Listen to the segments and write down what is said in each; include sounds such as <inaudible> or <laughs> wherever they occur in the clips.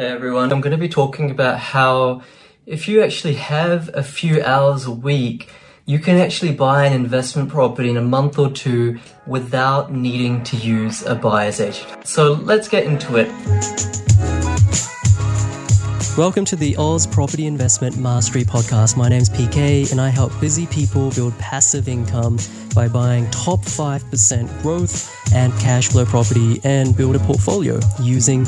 Hey everyone, I'm going to be talking about how if you actually have a few hours a week, you can actually buy an investment property in a month or two without needing to use a buyer's agent. So let's get into it. Welcome to the Aus Property Investment Mastery Podcast. My name's PK and I help busy people build passive income by buying top 5% growth and cash flow property and build a portfolio using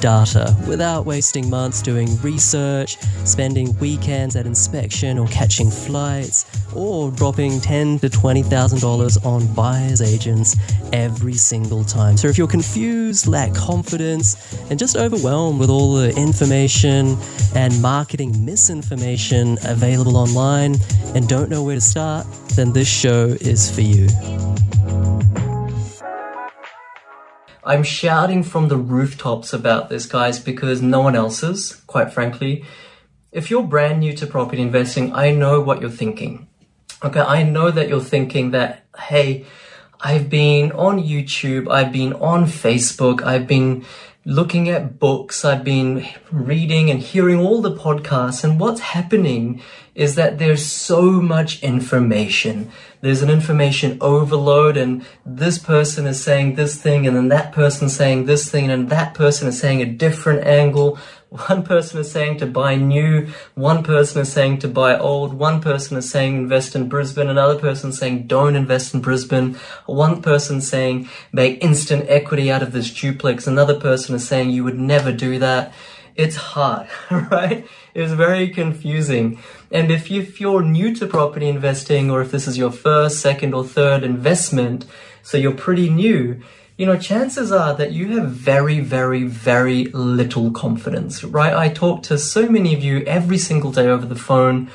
data without wasting months doing research, spending weekends at inspection or catching flights, or dropping ten to twenty thousand dollars on buyers agents every single time. So if you're confused, lack confidence, and just overwhelmed with all the information and marketing misinformation available online and don't know where to start, then this show is for you. I'm shouting from the rooftops about this, guys, because no one else is, quite frankly. If you're brand new to property investing, I know what you're thinking. Okay, I know that you're thinking that, hey, I've been on YouTube, I've been on Facebook, I've been looking at books, I've been reading and hearing all the podcasts, and what's happening is that there's so much information. There's an information overload, and this person is saying this thing, and then that person saying this thing, and that person is saying a different angle. One person is saying to buy new, one person is saying to buy old, one person is saying invest in Brisbane, another person saying don't invest in Brisbane, one person saying make instant equity out of this duplex, another person is saying you would never do that. It's hard, <laughs> right? It's very confusing. And if, you, if you're new to property investing, or if this is your first, second, or third investment, so you're pretty new, you know, chances are that you have very, very, very little confidence, right? I talk to so many of you every single day over the phone,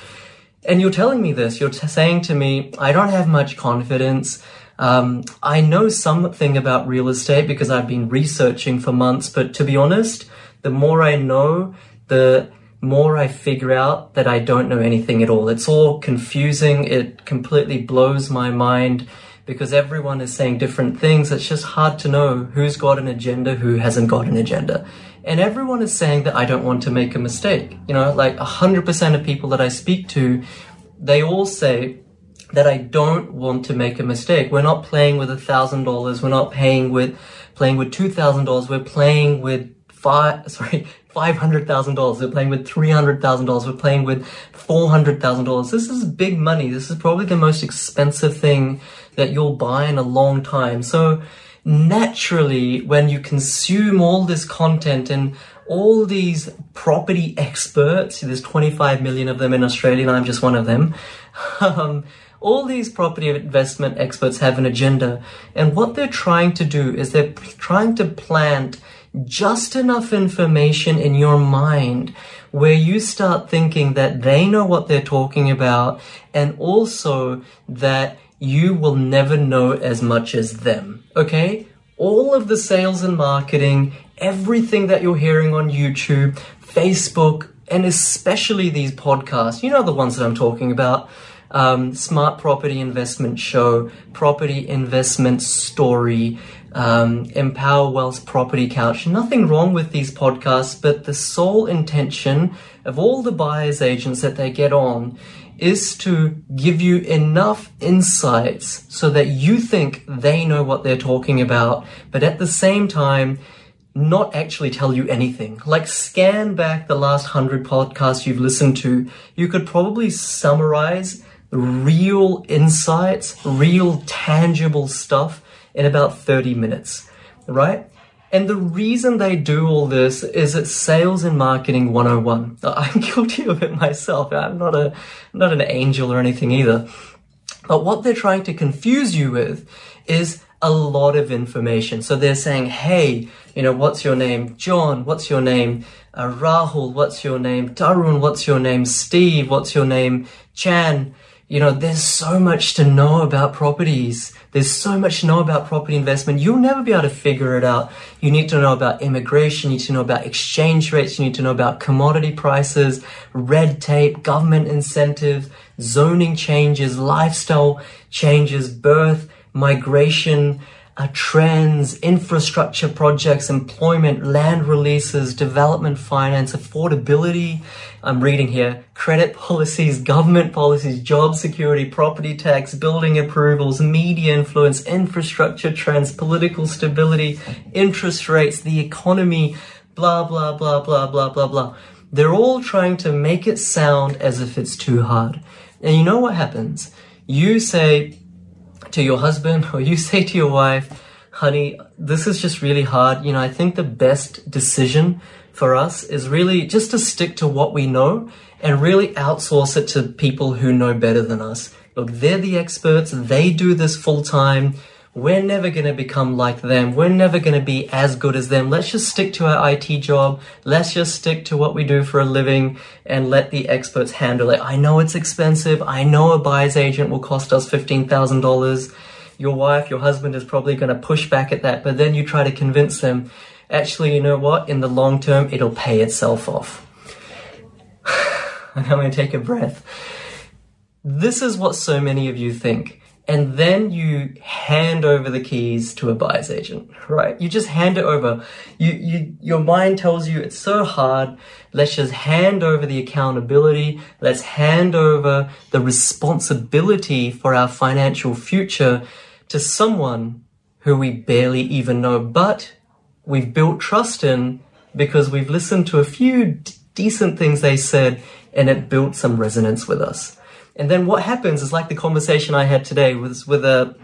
and you're telling me this. You're t- saying to me, I don't have much confidence. Um, I know something about real estate because I've been researching for months, but to be honest, the more I know, the more I figure out that I don't know anything at all. It's all confusing. It completely blows my mind because everyone is saying different things. It's just hard to know who's got an agenda, who hasn't got an agenda. And everyone is saying that I don't want to make a mistake. You know, like 100% of people that I speak to, they all say that I don't want to make a mistake. We're not playing with a thousand dollars. We're not paying with, playing with two thousand dollars. We're playing with five, <laughs> sorry, five hundred thousand dollars. We're playing with three hundred thousand dollars. We're playing with four hundred thousand dollars. This is big money. This is probably the most expensive thing that you'll buy in a long time. So naturally, when you consume all this content and all these property experts, there's 25 million of them in Australia, and I'm just one of them. <laughs> Um, all these property investment experts have an agenda, and what they're trying to do is they're trying to plant just enough information in your mind where you start thinking that they know what they're talking about and also that you will never know as much as them. Okay? All of the sales and marketing, everything that you're hearing on YouTube, Facebook, and especially these podcasts, you know the ones that I'm talking about. Um, Smart Property Investment Show, Property Investment Story, um, Empower Wealth Property Couch. Nothing wrong with these podcasts, but the sole intention of all the buyers agents that they get on is to give you enough insights so that you think they know what they're talking about, but at the same time, not actually tell you anything. Like scan back the last hundred podcasts you've listened to, you could probably summarize real insights, real tangible stuff in about 30 minutes, right? And the reason they do all this is it's sales and marketing 101. <laughs> I'm guilty of it myself. I'm not a, not an angel or anything either. But what they're trying to confuse you with is a lot of information. So they're saying, hey, you know, what's your name? John, what's your name? Uh, Rahul, what's your name? Tarun, what's your name? Steve, what's your name? Chan, you know, there's so much to know about properties. There's so much to know about property investment. You'll never be able to figure it out. You need to know about immigration. You need to know about exchange rates. You need to know about commodity prices, red tape, government incentives, zoning changes, lifestyle changes, birth, migration, trends, infrastructure projects, employment, land releases, development finance, affordability. I'm reading here credit policies, government policies, job security, property tax, building approvals, media influence, infrastructure trends, political stability, interest rates, the economy, blah, blah, blah, blah, blah, blah, blah. They're all trying to make it sound as if it's too hard. And you know what happens? You say, to your husband <laughs> or you say to your wife, honey, this is just really hard. You know, I think the best decision for us is really just to stick to what we know and really outsource it to people who know better than us. Look, they're the experts. They do this full time. We're never going to become like them. We're never going to be as good as them. Let's just stick to our IT job. Let's just stick to what we do for a living and let the experts handle it. I know it's expensive. I know a buyer's agent will cost us $15,000. Your wife, your husband is probably going to push back at that, but then you try to convince them, actually, you know what? In the long term, it'll pay itself off. <sighs> I'm going to take a breath. This is what so many of you think and then you hand over the keys to a buyer's agent, right? You just hand it over. You, you, your mind tells you it's so hard. Let's just hand over the accountability. Let's hand over the responsibility for our financial future to someone who we barely even know, but we've built trust in because we've listened to a few d- decent things they said and it built some resonance with us. And then what happens is like the conversation I had today was with a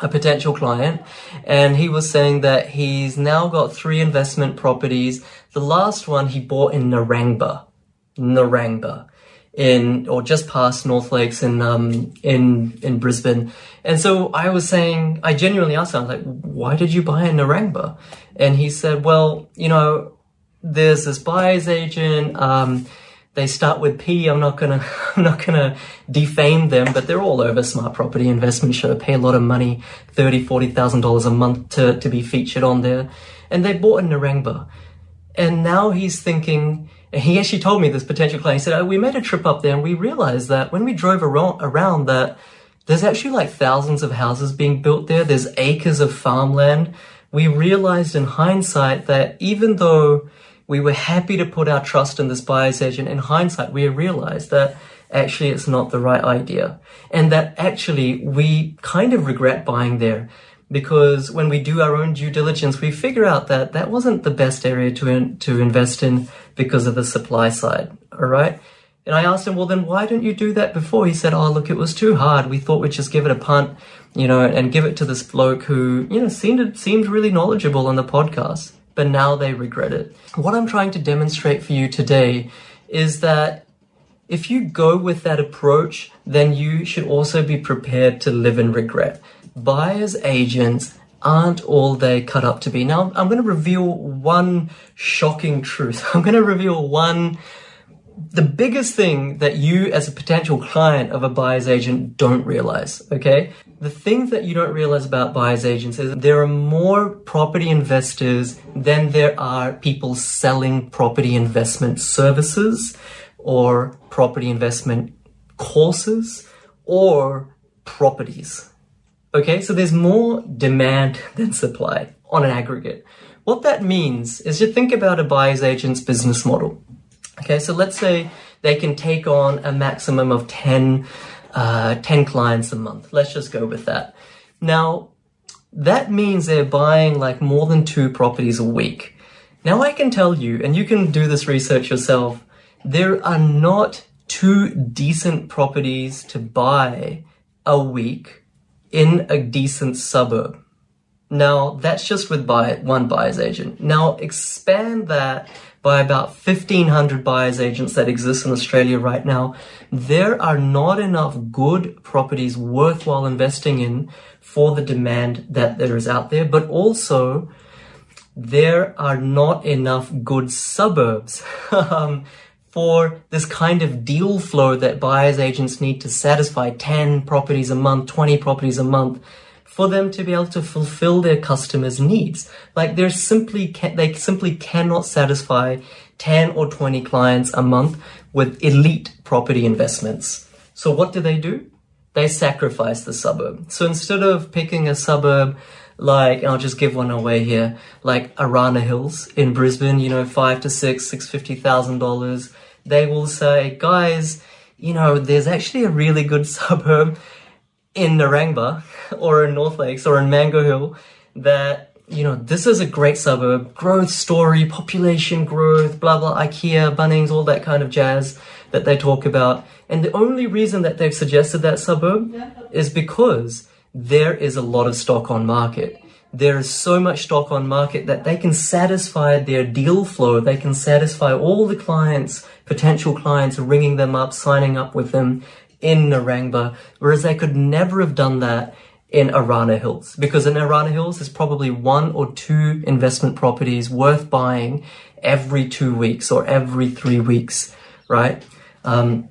a potential client and he was saying that he's now got three investment properties. The last one he bought in Narangba. Narangba in or just past North Lakes in um in in Brisbane. And so I was saying I genuinely asked him, I was like, why did you buy in Narangba? And he said, Well, you know, there's this buyer's agent, um, they start with P. I'm not gonna <laughs> I'm not gonna defame them, but they're all over Smart Property Investment Show. Pay a lot of money, thirty, forty thousand dollars a month to to be featured on there, and they bought in Narangba, and now he's thinking. He actually told me this potential client. He said, oh, "We made a trip up there, and we realized that when we drove around that there's actually like thousands of houses being built there. There's acres of farmland. We realized in hindsight that even though we were happy to put our trust in this buyer's agent. In hindsight, we realized that actually it's not the right idea. And that actually we kind of regret buying there because when we do our own due diligence, we figure out that that wasn't the best area to, in, to invest in because of the supply side. All right. And I asked him, well, then why didn't you do that before? He said, oh, look, it was too hard. We thought we'd just give it a punt, you know, and give it to this bloke who, you know, seemed, seemed really knowledgeable on the podcast but now they regret it. What I'm trying to demonstrate for you today is that if you go with that approach, then you should also be prepared to live in regret. Buyers agents aren't all they cut up to be. Now, I'm going to reveal one shocking truth. <laughs> I'm going to reveal one, the biggest thing that you as a potential client of a buyer's agent don't realize, okay? The thing that you don't realize about buyer's agents is there are more property investors than there are people selling property investment services or property investment courses or properties. Okay, so there's more demand than supply on an aggregate. What that means is you think about a buyer's agent's business model. Okay, so let's say they can take on a maximum of 10 uh, 10 clients a month. Let's just go with that. Now, that means they're buying like more than two properties a week. Now, I can tell you, and you can do this research yourself, there are not two decent properties to buy a week in a decent suburb. Now, that's just with buy, one buyer's agent. Now, expand that by about 1500 buyers agents that exist in Australia right now, there are not enough good properties worthwhile investing in for the demand that there is out there, but also there are not enough good suburbs <laughs> um, for this kind of deal flow that buyers agents need to satisfy 10 properties a month, 20 properties a month for them to be able to fulfill their customers' needs. Like they're simply they simply cannot satisfy 10 or 20 clients a month with elite property investments. So what do they do? They sacrifice the suburb. So instead of picking a suburb like I'll just give one away here, like Arana Hills in Brisbane, you know, five to six, six fifty thousand dollars. They will say, guys, you know, there's actually a really good <laughs> suburb in Narangba or in North Lakes or in Mango Hill that you know, this is a great suburb, growth story, population growth, blah blah, IKEA, Bunnings, all that kind of jazz that they talk about. And the only reason that they've suggested that suburb is because there is a lot of stock on market. There is so much stock on market that they can satisfy their deal flow. They can satisfy all the clients, potential clients ringing them up, signing up with them in Narangba, whereas they could never have done that in Arana Hills because in Arana Hills there's probably one or two investment properties worth buying every two weeks or every three weeks, right? Um,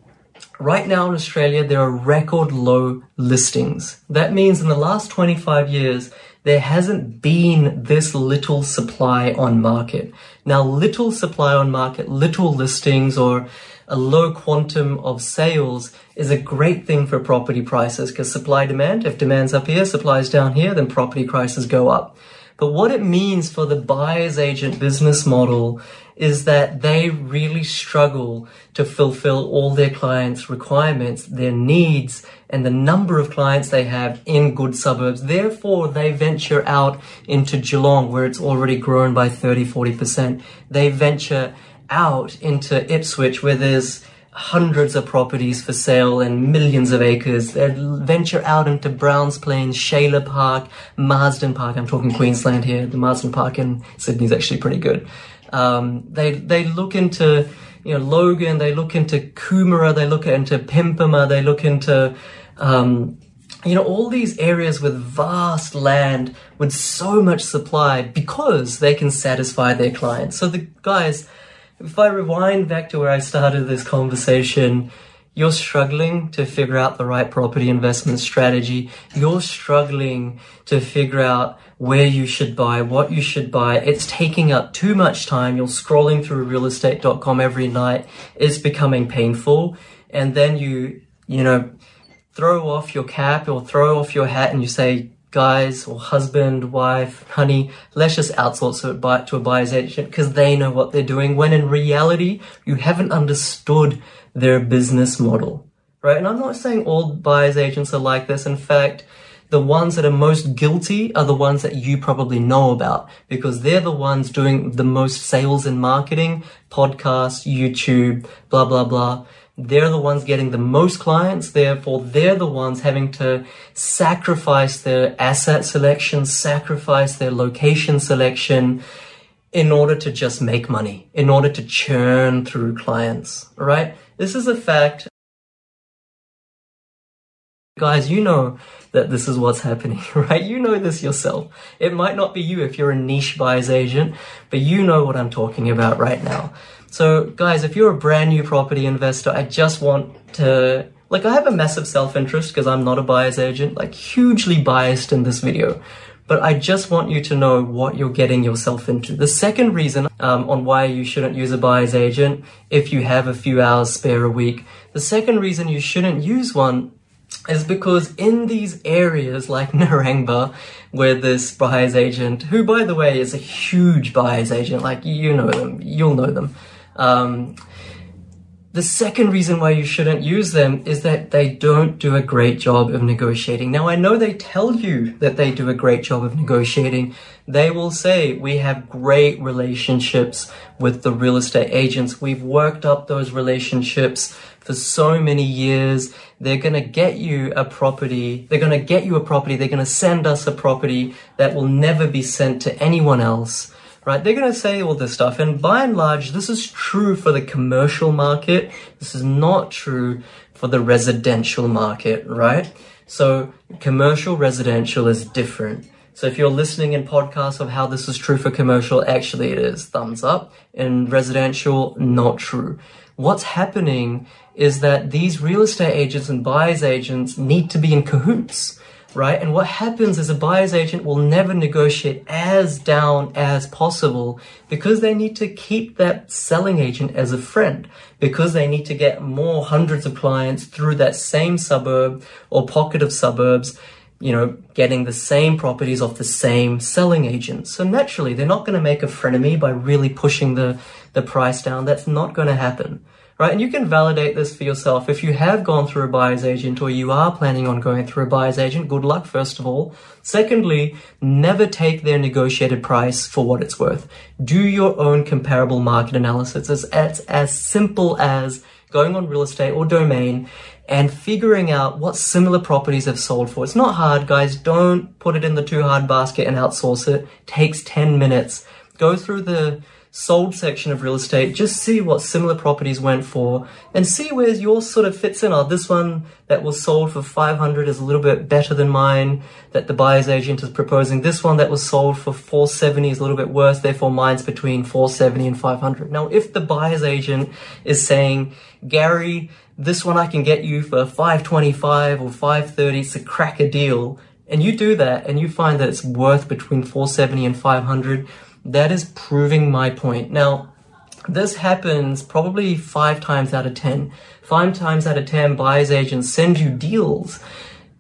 right now in Australia there are record low listings. That means in the last 25 years there hasn't been this little supply on market. Now, little supply on market, little listings, or a low quantum of sales is a great thing for property prices because supply demand, if demand's up here, supply's down here, then property prices go up. But what it means for the buyer's agent business model is that they really struggle to fulfill all their clients' requirements, their needs, and the number of clients they have in good suburbs. Therefore, they venture out into Geelong where it's already grown by 30, 40%. They venture out into Ipswich where there's hundreds of properties for sale and millions of acres. They venture out into Browns Plains, Shailer Park, Marsden Park. I'm talking Queensland here. The Marsden Park in Sydney is actually pretty good. Um, they they look into you know Logan. They look into Coomera. They look into Pimpama. They look into um, you know all these areas with vast land with so much supply because they can satisfy their clients. So the guys if I rewind back to where I started this conversation, you're struggling to figure out the right property investment strategy. You're struggling to figure out where you should buy, what you should buy. It's taking up too much time. You're scrolling through realestate.com every night. It's becoming painful. And then you, you know, throw off your cap or throw off your hat and you say, guys or husband, wife, honey, let's just outsource it to a buyer's agent because they know what they're doing. When in reality, you haven't understood their business model, right? And I'm not saying all buyer's agents are like this. In fact, the ones that are most guilty are the ones that you probably know about because they're the ones doing the most sales and marketing, podcasts, YouTube, blah, blah, blah. They're the ones getting the most clients, therefore they're the ones having to sacrifice their asset selection, sacrifice their location selection in order to just make money, in order to churn through clients, right? This is a fact. Guys, you know that this is what's happening, <laughs> right? You know this yourself. It might not be you if you're a niche buyer's agent, but you know what I'm talking about right now. So, guys, if you're a brand new property investor, I just want to like I have a massive self-interest because I'm not a buyer's agent, like hugely biased in this video. But I just want you to know what you're getting yourself into. The second reason um, on why you shouldn't use a buyer's agent if you have a few hours spare a week, the second reason you shouldn't use one is because in these areas like <laughs> Narangba, where this buyer's agent, who by the way is a huge buyer's agent, like you know them, you'll know them, um, the second reason why you shouldn't use them is that they don't do a great job of negotiating. Now, I know they tell you that they do a great job of negotiating. They will say, we have great relationships with the real estate agents. We've worked up those relationships for so many years. They're going to get you a property. They're going to get you a property. They're going to send us a property that will never be sent to anyone else right? They're going to say all this stuff. And by and large, this is true for the commercial market. This is not true for the residential market, right? So commercial residential is different. So if you're listening in podcasts of how this is true for commercial, actually it is thumbs up. In residential, not true. What's happening is that these real estate agents and buyers agents need to be in cahoots right? And what happens is a buyer's agent will never negotiate as down as possible because they need to keep that selling agent as a friend, because they need to get more hundreds of clients through that same suburb or pocket of suburbs. You know, getting the same properties off the same selling agent. So naturally, they're not going to make a frenemy by really pushing the, the price down. That's not going to happen. Right. And you can validate this for yourself. If you have gone through a buyer's agent or you are planning on going through a buyer's agent, good luck, first of all. Secondly, never take their negotiated price for what it's worth. Do your own comparable market analysis. It's as, as simple as going on real estate or domain and figuring out what similar properties have sold for. It's not hard, guys. Don't put it in the too hard basket and outsource it. it takes 10 minutes. Go through the sold section of real estate, just see what similar properties went for and see where yours sort of fits in. Oh, this one that was sold for 500 is a little bit better than mine that the buyer's agent is proposing. This one that was sold for 470 is a little bit worse. Therefore, mine's between 470 and 500. Now, if the buyer's agent is saying, Gary, this one I can get you for 525 or 530, it's a cracker deal. And you do that and you find that it's worth between 470 and 500 that is proving my point. Now, this happens probably five times out of 10. Five times out of 10, buyer's agents send you deals.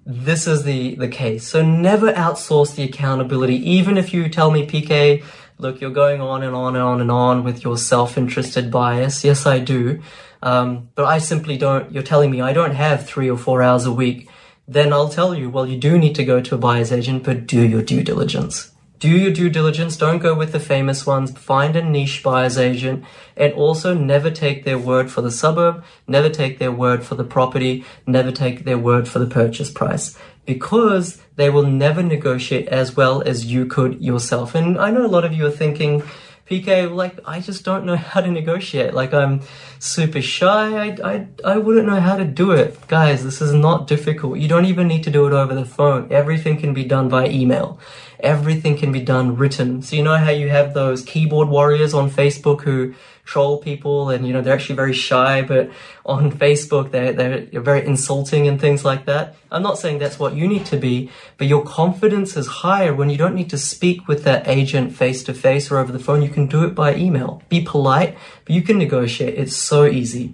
This is the, the case. So never outsource the accountability. Even if you tell me, PK, look, you're going on and on and on and on with your self-interested bias. Yes, I do. Um, but I simply don't, you're telling me I don't have three or four hours a week. Then I'll tell you, well, you do need to go to a buyer's agent, but do your due diligence do your due diligence. Don't go with the famous ones. Find a niche buyer's agent and also never take their word for the suburb, never take their word for the property, never take their word for the purchase price because they will never negotiate as well as you could yourself. And I know a lot of you are thinking, PK, like, I just don't know how to negotiate. Like, I'm super shy. I, I, I wouldn't know how to do it. Guys, this is not difficult. You don't even need to do it over the phone. Everything can be done by email everything can be done written. So you know how you have those keyboard warriors on Facebook who troll people and you know they're actually very shy but on Facebook they're, they're very insulting and things like that. I'm not saying that's what you need to be, but your confidence is higher when you don't need to speak with that agent face to face or over the phone. You can do it by email. Be polite, but you can negotiate. It's so easy.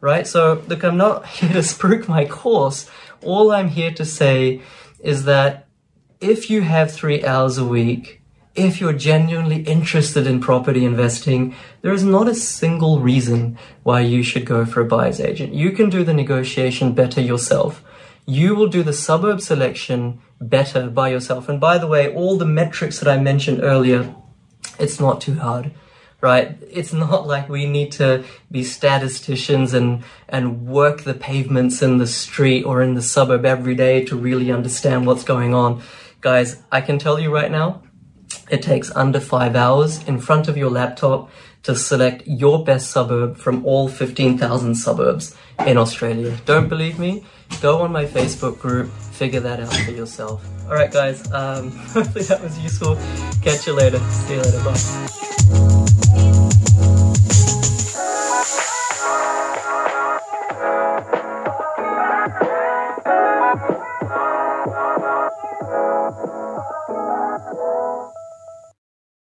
Right? So look, I'm not <laughs> here to spruik my course. All I'm here to say is that if you have three hours a week, if you're genuinely interested in property investing, there is not a single reason why you should go for a buyer's agent. You can do the negotiation better yourself. You will do the suburb selection better by yourself. And by the way, all the metrics that I mentioned earlier, it's not too hard, right? It's <laughs> not like we need to be statisticians and, and work the pavements in the street or in the suburb every day to really understand what's going on Guys, I can tell you right now, it takes under five hours in front of your laptop to select your best suburb from all 15,000 suburbs in Australia. Don't believe me? Go on my Facebook group, figure that out for yourself. Alright guys, um, <laughs> hopefully that was useful. Catch you later. See you later, bye.